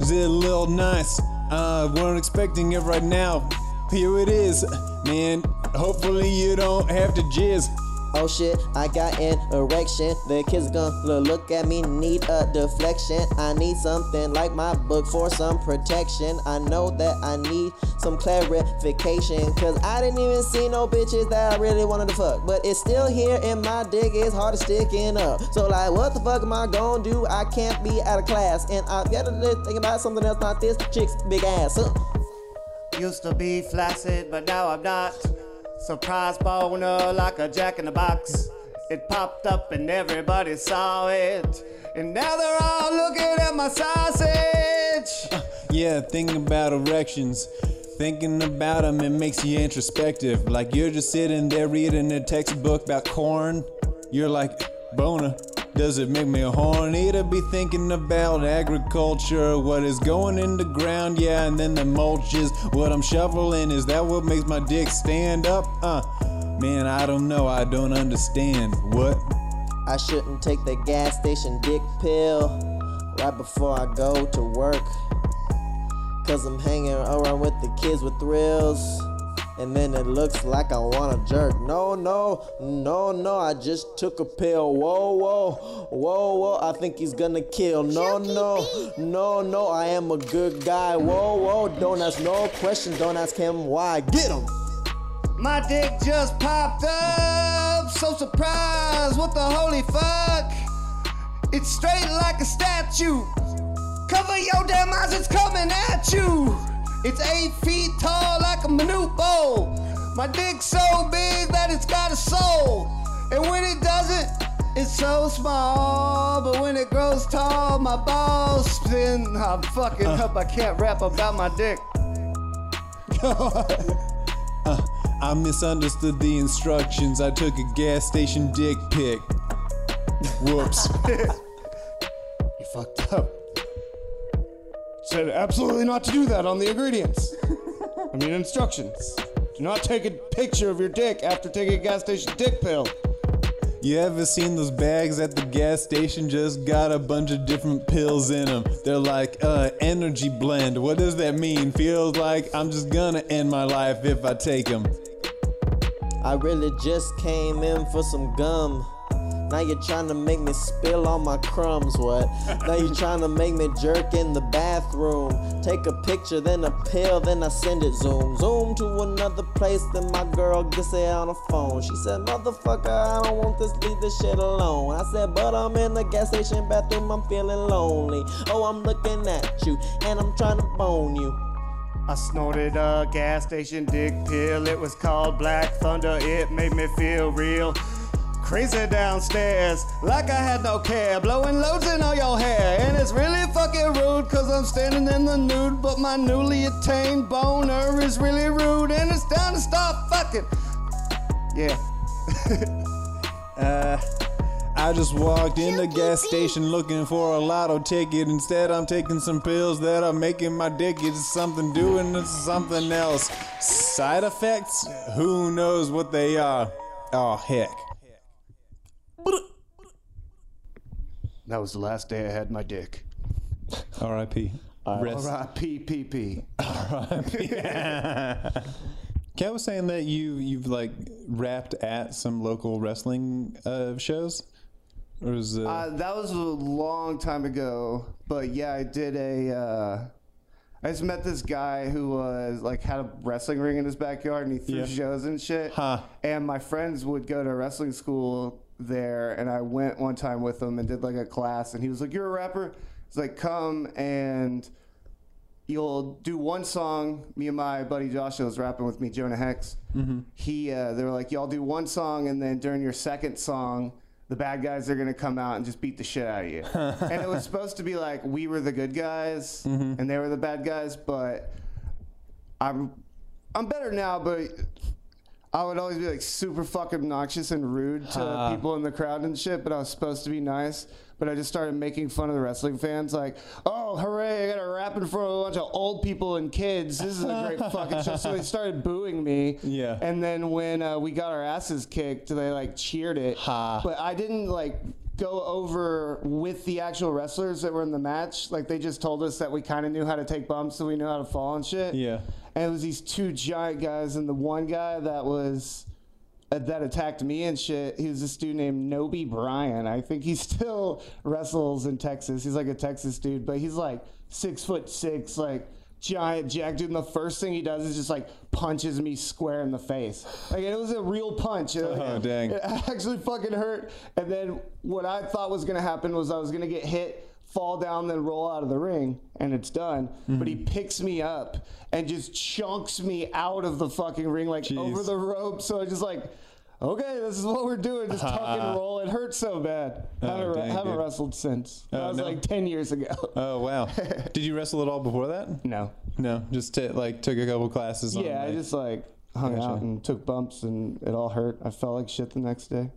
Is it a little nice? Uh, weren't expecting it right now. Here it is, man. Hopefully you don't have to jizz. Oh shit, I got an erection. The kids gonna look at me, need a deflection. I need something like my book for some protection. I know that I need some clarification. Cause I didn't even see no bitches that I really wanted to fuck. But it's still here and my dick is hard to stick sticking up. So like what the fuck am I gonna do? I can't be out of class. And I gotta think about something else, not this chick's big ass. Used to be flaccid, but now I'm not. Surprise boner like a jack in the box. It popped up and everybody saw it. And now they're all looking at my sausage. Yeah, thinking about erections. Thinking about them, it makes you introspective. Like you're just sitting there reading a textbook about corn. You're like, boner, does it make me horny to be thinking about agriculture? What is going in the ground? Yeah, and then the mulch is what I'm shoveling. Is that what makes my dick stand up? Uh, man, I don't know. I don't understand. What? I shouldn't take the gas station dick pill right before I go to work. Cause I'm hanging around with the kids with thrills. And then it looks like I wanna jerk. No, no, no, no, I just took a pill. Whoa, whoa, whoa, whoa, I think he's gonna kill. No, no, no, no, I am a good guy. Whoa, whoa, don't ask no question, don't ask him why. Get him! My dick just popped up. So surprised, what the holy fuck? It's straight like a statue. Cover your damn eyes, it's coming at you. It's eight feet tall like a minute bowl. My dick's so big that it's got a soul. And when it doesn't, it's so small. But when it grows tall, my balls spin. I'm fucking up, I can't rap about my dick. I misunderstood the instructions. I took a gas station dick pic. Whoops. You fucked up. Said absolutely not to do that on the ingredients. I mean instructions. Do not take a picture of your dick after taking a gas station dick pill. You ever seen those bags at the gas station? Just got a bunch of different pills in them. They're like, uh, energy blend. What does that mean? Feels like I'm just gonna end my life if I take them. I really just came in for some gum. Now you're trying to make me spill all my crumbs. What? now you're trying to make me jerk in the bathroom. Take a picture, then a pill, then I send it zoom. Zoom to another place, then my girl gets it on the phone. She said, Motherfucker, I don't want this, leave this shit alone. I said, But I'm in the gas station bathroom, I'm feeling lonely. Oh, I'm looking at you, and I'm trying to bone you. I snorted a gas station dick pill. It was called Black Thunder. It made me feel real. Crazy downstairs, like I had no care, blowing loads in all your hair. And it's really fucking rude, cause I'm standing in the nude, but my newly attained boner is really rude, and it's time to stop fucking. Yeah. uh, I just walked in the gas station looking for a lotto ticket. Instead, I'm taking some pills that are making my dick it's something doing something else. Side effects? Who knows what they are? Oh, heck. That was the last day I had my dick. R.I.P. Rest. R.I.P.P.P. Kat was saying that you you've like rapped at some local wrestling uh, shows, or was uh, Uh, that was a long time ago, but yeah, I did a. Uh, I just met this guy who was like had a wrestling ring in his backyard and he threw Yeah. shows and shit. Huh. And my friends would go to wrestling school there, and I went one time with him and did like a class, and he was like, "You're a rapper." He's like, "Come and." You'll do one song. Me and my buddy Joshua was rapping with me, Jonah Hex. He, uh, they were like, "Y'all do one song, and then during your second song, the bad guys are gonna come out and just beat the shit out of you." and it was supposed to be like we were the good guys and they were the bad guys, but I'm, I'm better now, but. I would always be like super fucking obnoxious and rude to people in the crowd and shit, but I was supposed to be nice. But I just started making fun of the wrestling fans, like, "Oh, hooray! I got a rap in front of a bunch of old people and kids. This is a great fucking show." So they started booing me. Yeah. And then when uh, we got our asses kicked, they like cheered it. Ha. But I didn't like go over with the actual wrestlers that were in the match. Like they just told us that we kind of knew how to take bumps, so we knew how to fall and shit. Yeah. And it was these two giant guys, and the one guy that was uh, that attacked me and shit. He was this dude named Noby Bryan. I think he still wrestles in Texas. He's like a Texas dude, but he's like six foot six, like giant jack dude. And the first thing he does is just like punches me square in the face. Like it was a real punch. It- Oh, dang. It actually fucking hurt. And then what I thought was gonna happen was I was gonna get hit. Fall down, then roll out of the ring, and it's done. But he mm-hmm. picks me up and just chunks me out of the fucking ring, like Jeez. over the rope. So I just like, okay, this is what we're doing. Just tuck and roll. It hurts so bad. Oh, haven't, dang, haven't wrestled since. Oh, that was no? like ten years ago. oh wow. Did you wrestle at all before that? no. No, just t- like took a couple classes. on, Yeah, I just like hung Gotcha. out and took bumps, and it all hurt. I felt like shit the next day.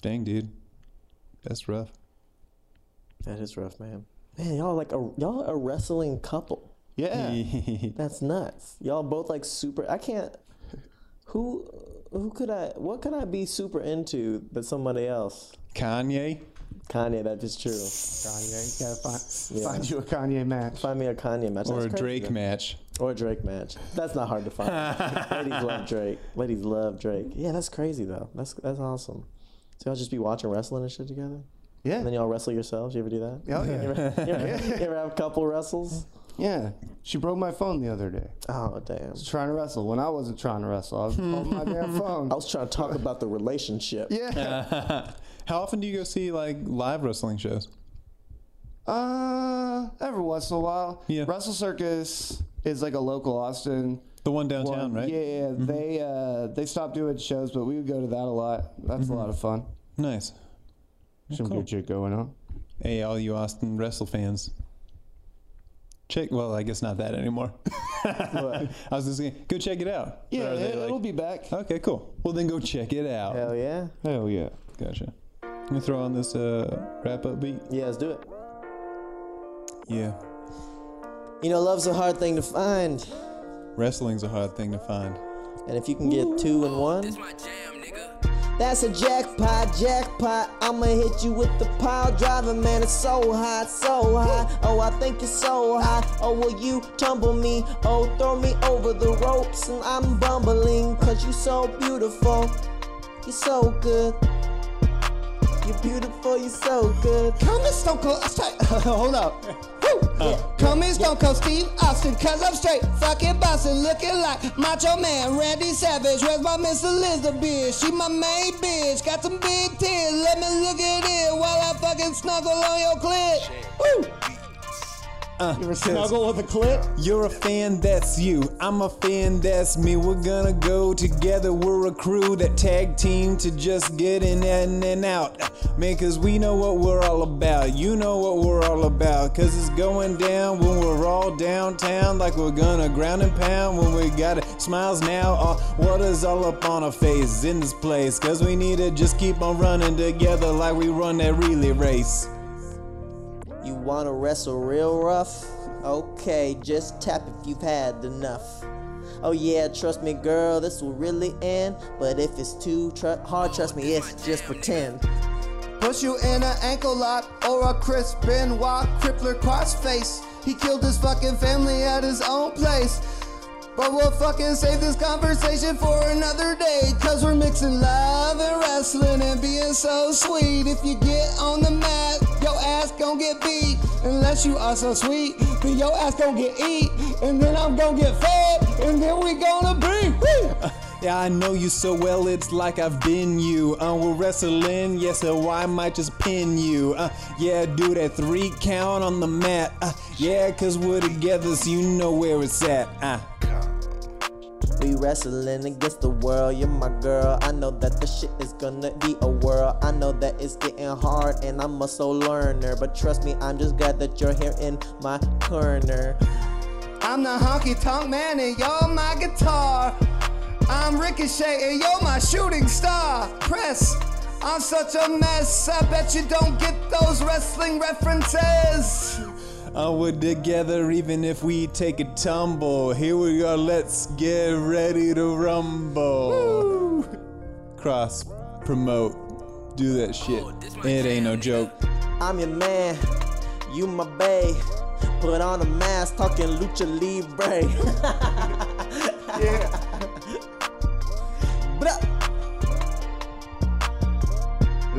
dang, dude, that's rough. That is rough, man. Man, y'all like a y'all a wrestling couple. Yeah. That's nuts. Y'all both like super. I can't. Who who could I? What could I be super into but somebody else? Kanye. Kanye. That is true. Kanye, gotta find, Yeah. find you a Kanye match. Find me a Kanye match or That's a Drake though. match. Or a Drake match. That's not hard to find. Ladies love Drake. Ladies love Drake. Yeah, that's crazy though. That's that's awesome. So y'all just be watching wrestling and shit together, Yeah. and then y'all wrestle yourselves. You ever do that? Oh, You yeah. ever, you ever, you ever have couple wrestles? yeah. She broke my phone the other day. Oh damn. trying to wrestle when I wasn't trying to wrestle. I was holding my damn phone. I was trying to talk about the relationship. Yeah. How often do you go see like live wrestling shows? Uh, every once in a while. Yeah. Wrestle Circus is like a local Austin. The one downtown, one. right? Yeah, yeah. They uh they stopped doing shows, but we would go to that a lot. That's a lot of fun. Nice. Some cool. good shit going on. Hey, all you Austin wrestle fans. Check. Well, I guess not that anymore. I was just saying, go check it out. Yeah, Or are they it'll be back. Okay, cool. Well, then go check it out. Hell yeah. Hell yeah. Gotcha. I'm gonna throw on this uh, wrap up beat. Yeah, let's do it. Yeah. You know, love's a hard thing to find, Wrestling's a hard thing to find. and if you can get two and one, That's a jackpot, jackpot. I'ma hit you with the pile driver, man. It's so hot, so hot. Oh, I think it's so hot. Oh, will you tumble me? Oh, throw me over the ropes, and I'm bumbling. Cause you so beautiful. You're so good. You're beautiful, you're so good. Come in Stone Cold. Hold up. Uh. Woo. Come in Stone Cold Steve Austin, cause I'm straight fucking bustin', looking like Macho Man Randy Savage. Where's my Miss Elizabeth? She my main bitch, got some big tits. Let me look at it while I fucking snuggle on your clit. Woo. You ever snuggle with a clip? You're a fan, that's you. I'm a fan, that's me. We're gonna go together. We're a crew that tag team to just get in and, and out. Man, cause we know what we're all about. You know what we're all about. Cause it's going down when we're all downtown. Like we're gonna ground and pound when we got it. Smiles now. Uh, what is all up on our face in this place? Cause we need to just keep on running together like we run that relay race. You wanna wrestle real rough? Okay, just tap if you've had enough. Oh yeah, trust me, girl, this will really end. But if it's too tr- hard, trust me, it's just pretend. Push you in an ankle lock or a Chris Benoit crippler crossface. He killed his fucking family at his own place. But we'll fucking save this conversation for another day. Cause we're mixing love and wrestling and being so sweet. If you get on the mat, your ass gon' get beat. Unless you are so sweet, then your ass gon' get eat. And then I'm gon' get fed. And then we gonna be. Woo! Yeah, I know you so well, it's like I've been you. Uh, we're wrestling, yeah, so I might just pin you. Uh, yeah, do that three count on the mat. Uh, yeah, cause we're together, so you know where it's at. Uh. We wrestling against the world, you're my girl. I know that the shit is gonna be a whirl. I know that it's getting hard and I'm a slow learner. But trust me, I'm just glad that you're here in my corner. I'm the honky tonk man and you're my guitar. I'm Ricochet and you're my shooting star. Press, I'm such a mess. I bet you don't get those wrestling references. Uh, we're together even if we take a tumble. Here we are, let's get ready to rumble. Cross, promote, do that shit. It ain't no joke. I'm your man, you my bae. Put on a mask, talking lucha libre. Yeah. Bruh.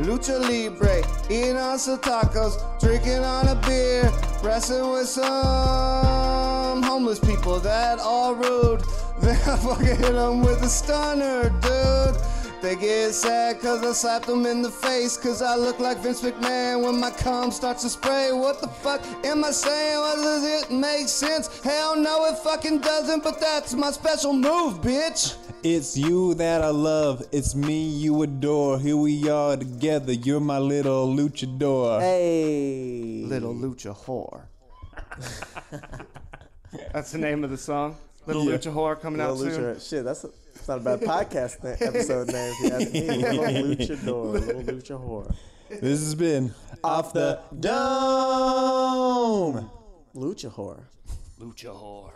Lucha Libre, eating on some tacos, drinking on a beer, wrestling with some homeless people that all rude. Then I fucking hit them with a stunner, dude. They get sad cause I slapped them in the face cause I look like Vince McMahon when my cum starts to spray. What the fuck am I saying? What does it make sense? Hell no, it fucking doesn't, but that's my special move, bitch. It's you that I love, it's me you adore. Here we are together, you're my little luchador. Hey. Little Lucha Whore. That's the name of the song. Little Lucha Whore coming out Little soon. Shit, that's, a, that's not a bad podcast na- episode name if you ask me. Little Luchador, Little Lucha Whore. This has been Off the Dome. Lucha Whore. Lucha Whore.